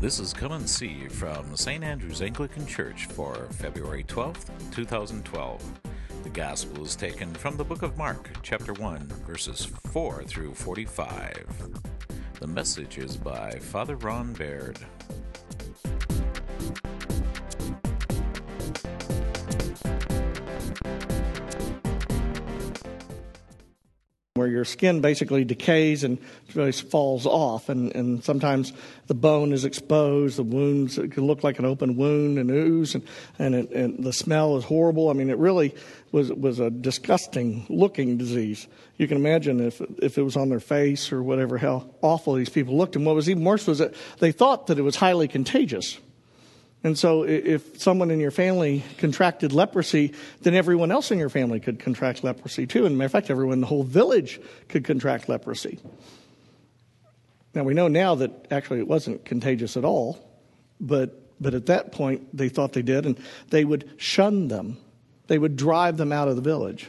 This is Come and See from St. Andrew's Anglican Church for February 12th, 2012. The Gospel is taken from the book of Mark, chapter 1, verses 4 through 45. The message is by Father Ron Baird. Where your skin basically decays and really falls off, and, and sometimes the bone is exposed, the wounds it can look like an open wound and ooze, and, and, it, and the smell is horrible. I mean, it really was was a disgusting looking disease. You can imagine if if it was on their face or whatever, how awful these people looked. And what was even worse was that they thought that it was highly contagious. And so, if someone in your family contracted leprosy, then everyone else in your family could contract leprosy too. And matter of fact, everyone in the whole village could contract leprosy. Now, we know now that actually it wasn't contagious at all, but, but at that point they thought they did, and they would shun them. They would drive them out of the village.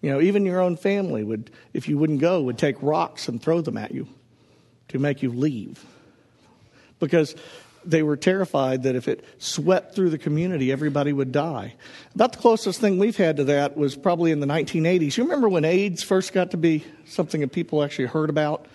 You know, even your own family would, if you wouldn't go, would take rocks and throw them at you to make you leave. Because they were terrified that if it swept through the community, everybody would die. About the closest thing we've had to that was probably in the 1980s. You remember when AIDS first got to be something that people actually heard about?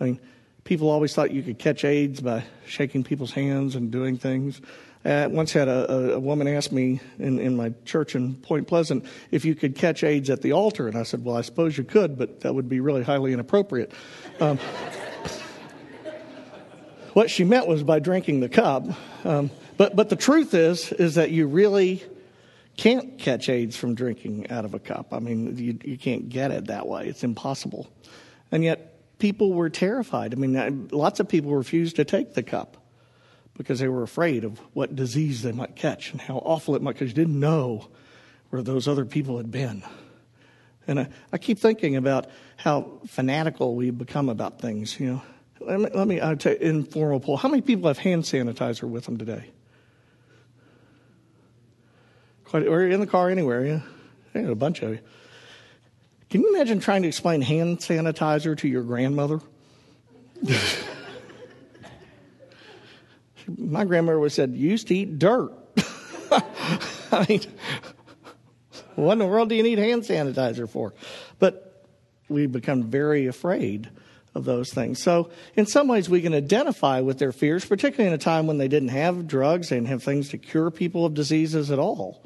I mean, people always thought you could catch AIDS by shaking people's hands and doing things. I once had a, a woman ask me in, in my church in Point Pleasant if you could catch AIDS at the altar. And I said, Well, I suppose you could, but that would be really highly inappropriate. Um, what she meant was by drinking the cup. Um, but, but the truth is, is that you really can't catch AIDS from drinking out of a cup. I mean, you, you can't get it that way. It's impossible. And yet, people were terrified. I mean, lots of people refused to take the cup because they were afraid of what disease they might catch and how awful it might, because you didn't know where those other people had been. And I, I keep thinking about how fanatical we've become about things, you know. Let me, let me I'll take informal poll. How many people have hand sanitizer with them today? Quite, or in the car anywhere, yeah? A bunch of you. Can you imagine trying to explain hand sanitizer to your grandmother? My grandmother always said, "You used to eat dirt." I mean, what in the world do you need hand sanitizer for? But we become very afraid of those things. So, in some ways, we can identify with their fears, particularly in a time when they didn't have drugs, they didn't have things to cure people of diseases at all.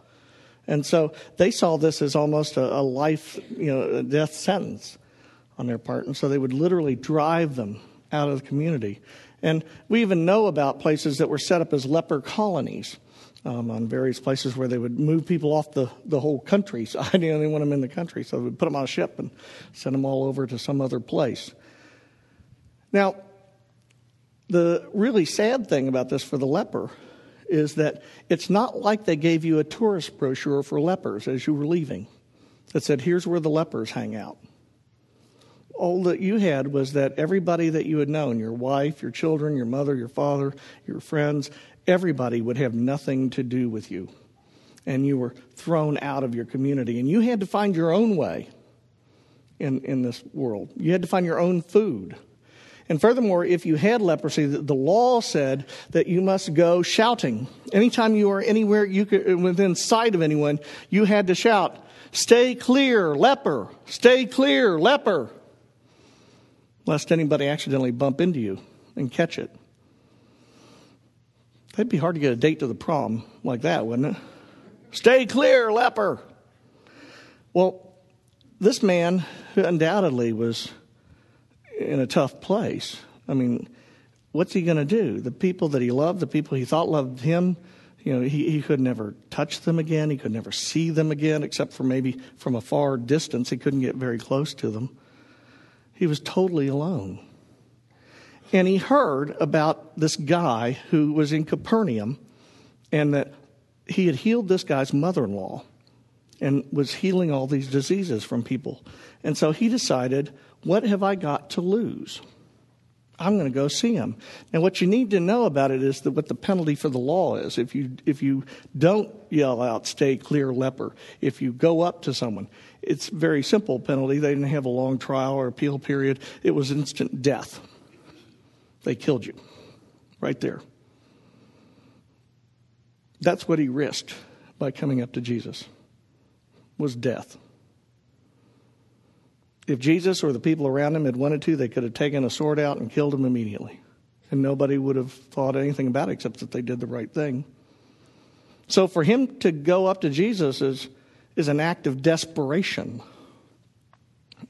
And so they saw this as almost a, a life, you know, a death sentence on their part. And so they would literally drive them out of the community. And we even know about places that were set up as leper colonies. Um, on various places where they would move people off the, the whole country. So I didn't want them in the country, so they would put them on a ship and send them all over to some other place. Now, the really sad thing about this for the leper is that it's not like they gave you a tourist brochure for lepers as you were leaving that said, here's where the lepers hang out. All that you had was that everybody that you had known, your wife, your children, your mother, your father, your friends, everybody would have nothing to do with you. And you were thrown out of your community. And you had to find your own way in, in this world. You had to find your own food. And furthermore, if you had leprosy, the law said that you must go shouting. Anytime you were anywhere you could, uh, within sight of anyone, you had to shout, Stay clear, leper! Stay clear, leper! Lest anybody accidentally bump into you and catch it. That'd be hard to get a date to the prom like that, wouldn't it? Stay clear, leper! Well, this man who undoubtedly was in a tough place. I mean, what's he going to do? The people that he loved, the people he thought loved him, you know, he, he could never touch them again. He could never see them again, except for maybe from a far distance. He couldn't get very close to them. He was totally alone. And he heard about this guy who was in Capernaum and that he had healed this guy's mother in law and was healing all these diseases from people. And so he decided, what have I got to lose? I'm going to go see him. Now, what you need to know about it is that what the penalty for the law is. If you if you don't yell out, "Stay clear, leper," if you go up to someone, it's very simple penalty. They didn't have a long trial or appeal period. It was instant death. They killed you. right there. That's what he risked by coming up to Jesus was death. If Jesus or the people around him had wanted to, they could have taken a sword out and killed him immediately. And nobody would have thought anything about it except that they did the right thing. So for him to go up to Jesus is, is an act of desperation.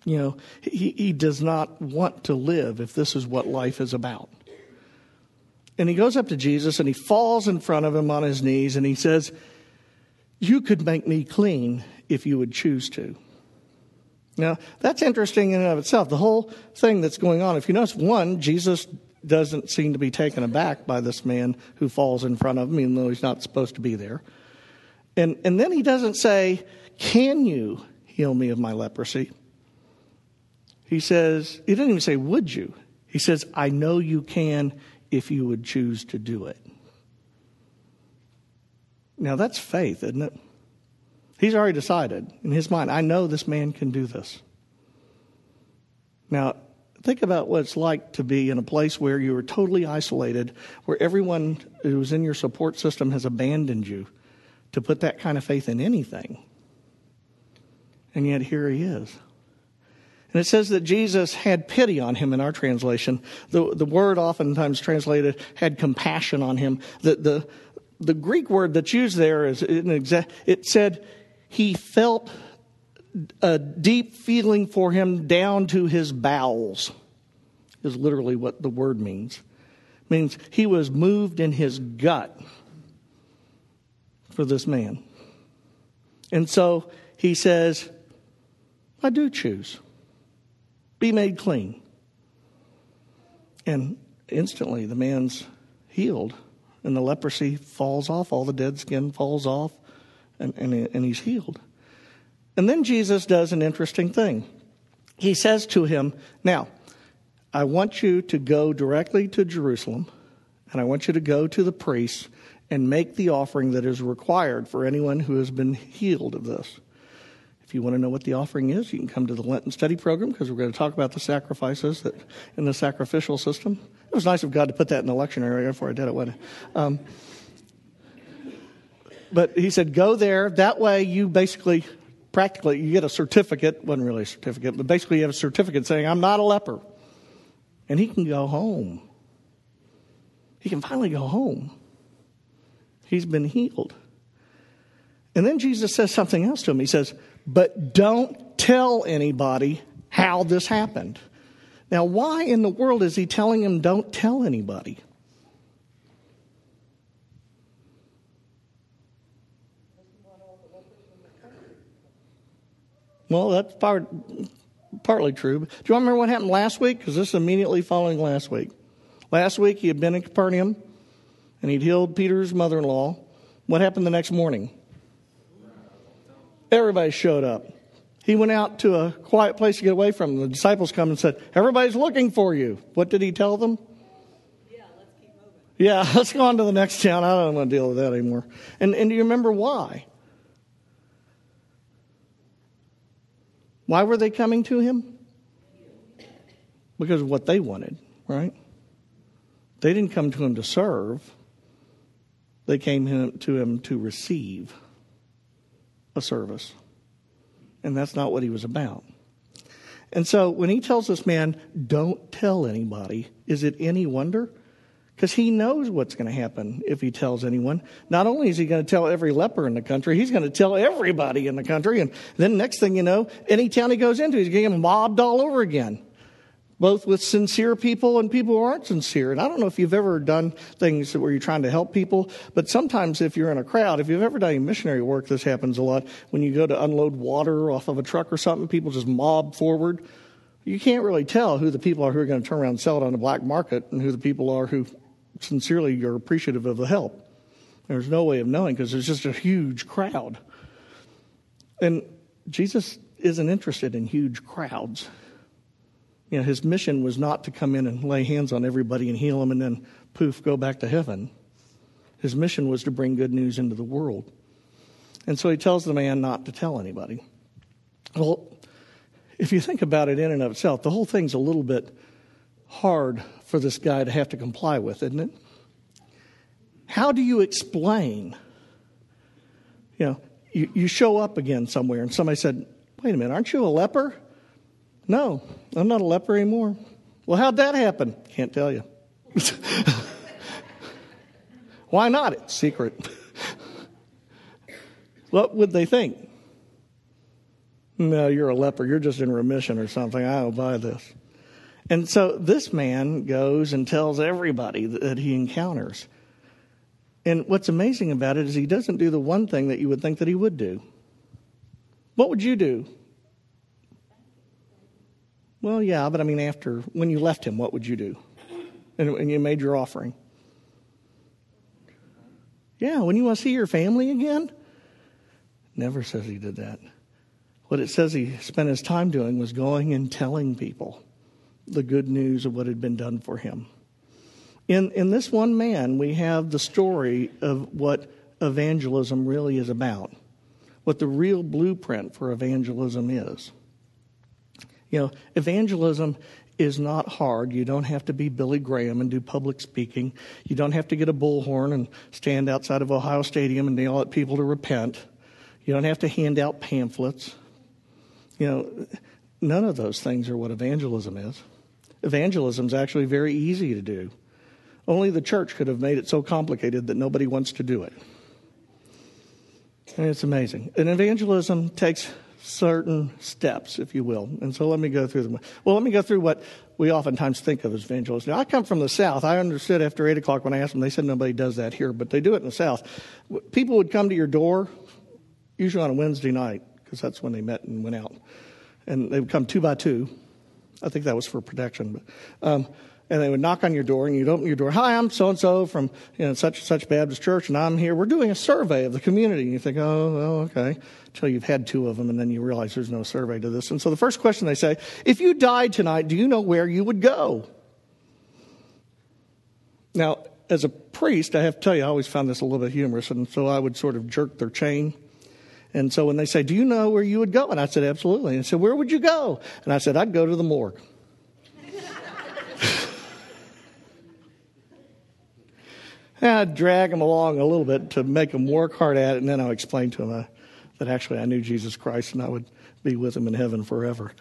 You know, he, he does not want to live if this is what life is about. And he goes up to Jesus and he falls in front of him on his knees and he says, You could make me clean if you would choose to. Now, that's interesting in and of itself. The whole thing that's going on, if you notice, one, Jesus doesn't seem to be taken aback by this man who falls in front of him, even though he's not supposed to be there. And, and then he doesn't say, Can you heal me of my leprosy? He says, He doesn't even say, Would you? He says, I know you can if you would choose to do it. Now that's faith, isn't it? He's already decided in his mind, I know this man can do this. Now, think about what it's like to be in a place where you are totally isolated, where everyone who's in your support system has abandoned you to put that kind of faith in anything. And yet here he is. And it says that Jesus had pity on him in our translation. The, the word oftentimes translated had compassion on him. The, the, the Greek word that's used there is it said he felt a deep feeling for him down to his bowels, is literally what the word means. It means he was moved in his gut for this man. And so he says, I do choose be made clean. And instantly the man's healed, and the leprosy falls off, all the dead skin falls off, and, and, and he's healed. And then Jesus does an interesting thing. He says to him, Now, I want you to go directly to Jerusalem, and I want you to go to the priests and make the offering that is required for anyone who has been healed of this. If you want to know what the offering is, you can come to the Lenten study program because we're going to talk about the sacrifices that in the sacrificial system. It was nice of God to put that in the lectionary area before I did it, wasn't it? Um, but he said, go there. That way, you basically, practically, you get a certificate. wasn't really a certificate, but basically, you have a certificate saying, I'm not a leper. And he can go home. He can finally go home. He's been healed. And then Jesus says something else to him. He says, but don't tell anybody how this happened. Now, why in the world is he telling him don't tell anybody? Well, that's part, partly true. Do you remember what happened last week? Because this is immediately following last week. Last week, he had been in Capernaum and he'd healed Peter's mother in law. What happened the next morning? Everybody showed up. He went out to a quiet place to get away from them. The disciples come and said, Everybody's looking for you. What did he tell them? Yeah, let's keep moving. Yeah, let's go on to the next town. I don't want to deal with that anymore. And, and do you remember why? Why were they coming to him? Because of what they wanted, right? They didn't come to him to serve, they came to him to receive a service. And that's not what he was about. And so when he tells this man, don't tell anybody, is it any wonder? Because he knows what's going to happen if he tells anyone. Not only is he going to tell every leper in the country, he's going to tell everybody in the country. And then next thing you know, any town he goes into, he's going to get mobbed all over again both with sincere people and people who aren't sincere. And I don't know if you've ever done things where you're trying to help people, but sometimes if you're in a crowd, if you've ever done any missionary work, this happens a lot. When you go to unload water off of a truck or something, people just mob forward. You can't really tell who the people are who are going to turn around and sell it on the black market and who the people are who sincerely are appreciative of the help. There's no way of knowing because there's just a huge crowd. And Jesus isn't interested in huge crowds. You know, his mission was not to come in and lay hands on everybody and heal them and then poof, go back to heaven. His mission was to bring good news into the world. And so he tells the man not to tell anybody. Well, if you think about it in and of itself, the whole thing's a little bit hard for this guy to have to comply with, isn't it? How do you explain? You know, you, you show up again somewhere and somebody said, Wait a minute, aren't you a leper? No, I'm not a leper anymore. Well, how'd that happen? Can't tell you. Why not? It's secret. what would they think? No, you're a leper. You're just in remission or something. I don't buy this. And so this man goes and tells everybody that he encounters. And what's amazing about it is he doesn't do the one thing that you would think that he would do. What would you do? Well, yeah, but I mean, after, when you left him, what would you do? And, and you made your offering. Yeah, when you want to see your family again? Never says he did that. What it says he spent his time doing was going and telling people the good news of what had been done for him. In, in this one man, we have the story of what evangelism really is about, what the real blueprint for evangelism is. You know, evangelism is not hard. You don't have to be Billy Graham and do public speaking. You don't have to get a bullhorn and stand outside of Ohio Stadium and yell at people to repent. You don't have to hand out pamphlets. You know, none of those things are what evangelism is. Evangelism is actually very easy to do. Only the church could have made it so complicated that nobody wants to do it. And it's amazing. And evangelism takes certain steps, if you will. And so let me go through them. Well, let me go through what we oftentimes think of as evangelism. Now, I come from the South. I understood after 8 o'clock when I asked them, they said nobody does that here, but they do it in the South. People would come to your door, usually on a Wednesday night, because that's when they met and went out. And they would come two by two. I think that was for protection. But, um, and they would knock on your door and you'd open your door. Hi, I'm so and so from you know such and such Baptist church, and I'm here. We're doing a survey of the community. And you think, oh, well, okay, until you've had two of them, and then you realize there's no survey to this. And so the first question they say, if you died tonight, do you know where you would go? Now, as a priest, I have to tell you, I always found this a little bit humorous, and so I would sort of jerk their chain. And so when they say, Do you know where you would go? And I said, Absolutely. And they said, Where would you go? And I said, I'd go to the morgue. I'd drag them along a little bit to make them work hard at it, and then I'll explain to them uh, that actually I knew Jesus Christ and I would be with him in heaven forever.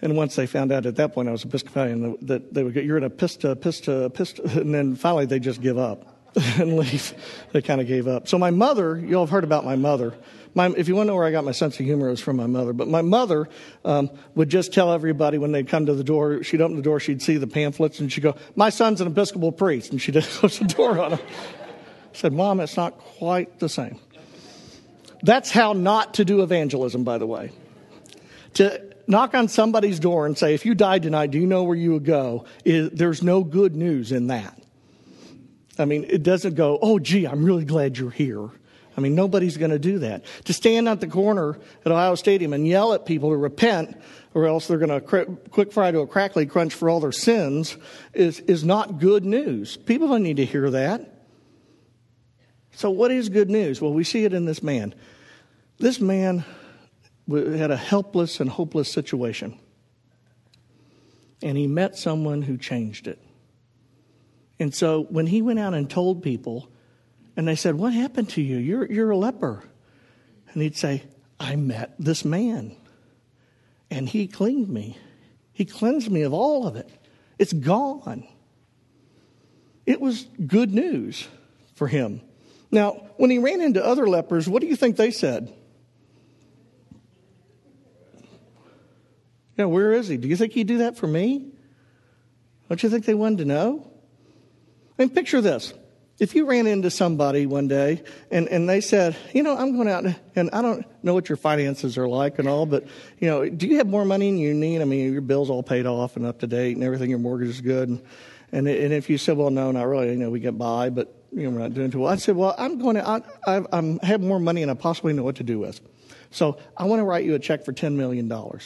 And once they found out at that point I was Episcopalian, that they would get, you're an Epista, Epista, Epista, and then finally they just give up and leave. They kind of gave up. So my mother, you all have heard about my mother. My, if you want to know where I got my sense of humor, it was from my mother. But my mother um, would just tell everybody when they'd come to the door, she'd open the door, she'd see the pamphlets, and she'd go, "My son's an Episcopal priest," and she'd close the door on him. I said, "Mom, it's not quite the same." That's how not to do evangelism, by the way. To knock on somebody's door and say, "If you died tonight, do you know where you would go?" Is, there's no good news in that. I mean, it doesn't go, "Oh, gee, I'm really glad you're here." I mean, nobody's going to do that. To stand at the corner at Ohio Stadium and yell at people to repent, or else they're going to quick fry to a crackly crunch for all their sins, is, is not good news. People don't need to hear that. So, what is good news? Well, we see it in this man. This man had a helpless and hopeless situation, and he met someone who changed it. And so, when he went out and told people, and they said, What happened to you? You're, you're a leper. And he'd say, I met this man, and he cleaned me. He cleansed me of all of it. It's gone. It was good news for him. Now, when he ran into other lepers, what do you think they said? Yeah, where is he? Do you think he'd do that for me? Don't you think they wanted to know? I mean, picture this if you ran into somebody one day and, and they said, you know, I'm going out and I don't know what your finances are like and all, but, you know, do you have more money than you need? I mean, your bill's all paid off and up to date and everything, your mortgage is good. And, and, and if you said, well, no, not really, you know, we get by, but, you know, we're not doing too well. I said, well, I'm going to, I, I, I have more money and I possibly know what to do with. So I want to write you a check for $10 million. Well,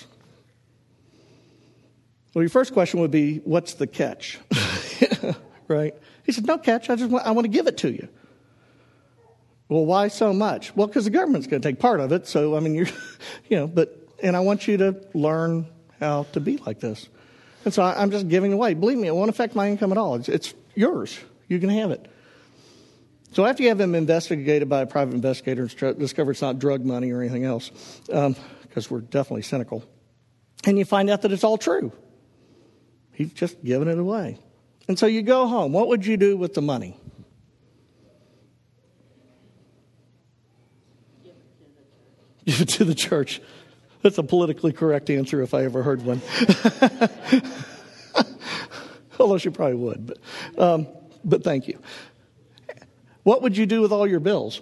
your first question would be, what's the catch? right? He said, No catch. I just want, I want to give it to you. Well, why so much? Well, because the government's going to take part of it. So, I mean, you're, you know, but, and I want you to learn how to be like this. And so I, am just giving away. Believe me, it won't affect my income at all. It's, it's yours. You can have it. So after you have him investigated by a private investigator and discover it's not drug money or anything else, because um, we're definitely cynical, and you find out that it's all true. He's just given it away. And so you go home. What would you do with the money? Give it to the church. That's a politically correct answer if I ever heard one. Although she probably would, but, um, but thank you. What would you do with all your bills?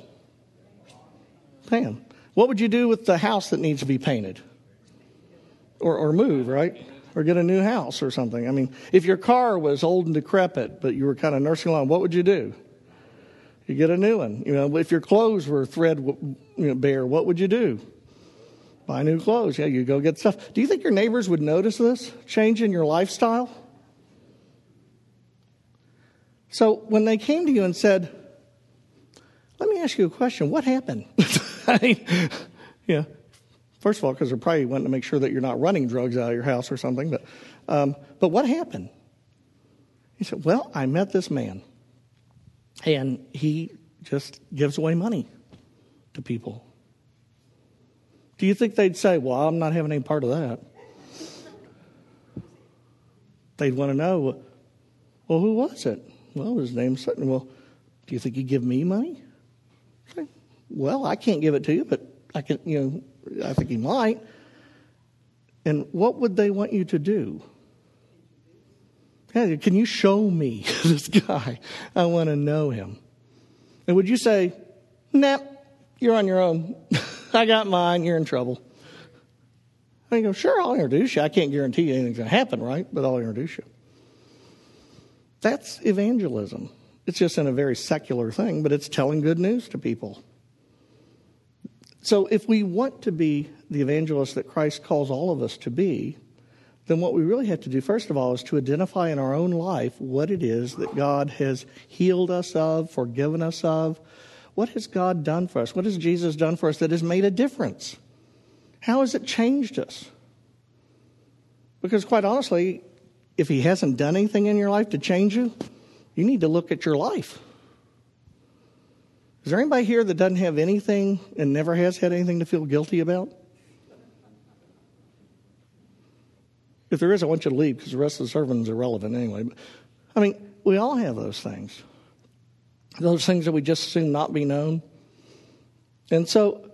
Them. What would you do with the house that needs to be painted? Or, or move, right? Or get a new house or something. I mean, if your car was old and decrepit, but you were kind of nursing along, what would you do? You get a new one. You know, if your clothes were thread bare, what would you do? Buy new clothes. Yeah, you go get stuff. Do you think your neighbors would notice this change in your lifestyle? So when they came to you and said, "Let me ask you a question. What happened?" I mean, yeah. First of all, because they're probably wanting to make sure that you're not running drugs out of your house or something. But, um, but what happened? He said, "Well, I met this man." And he just gives away money to people. Do you think they'd say, Well, I'm not having any part of that? They'd want to know, Well, who was it? Well, his name's Sutton. Well, do you think he'd give me money? Well, I can't give it to you, but I can, you know, I think he might. And what would they want you to do? Yeah, can you show me this guy? I want to know him. And would you say, nah, you're on your own. I got mine. You're in trouble. I go, sure, I'll introduce you. I can't guarantee anything's going to happen, right? But I'll introduce you. That's evangelism. It's just in a very secular thing, but it's telling good news to people. So if we want to be the evangelists that Christ calls all of us to be, then what we really have to do, first of all, is to identify in our own life what it is that God has healed us of, forgiven us of. What has God done for us? What has Jesus done for us that has made a difference? How has it changed us? Because, quite honestly, if He hasn't done anything in your life to change you, you need to look at your life. Is there anybody here that doesn't have anything and never has had anything to feel guilty about? If there is, I want you to leave because the rest of the sermon is irrelevant anyway. But, I mean, we all have those things. Those things that we just assume not be known. And so,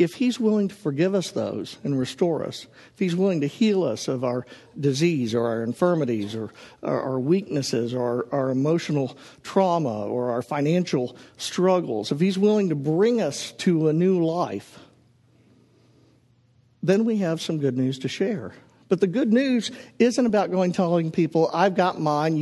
if He's willing to forgive us those and restore us, if He's willing to heal us of our disease or our infirmities or our, weaknesses or our emotional trauma or our financial struggles, if He's willing to bring us to a new life, then we have some good news to share. But the good news isn't about going telling people, I've got mine,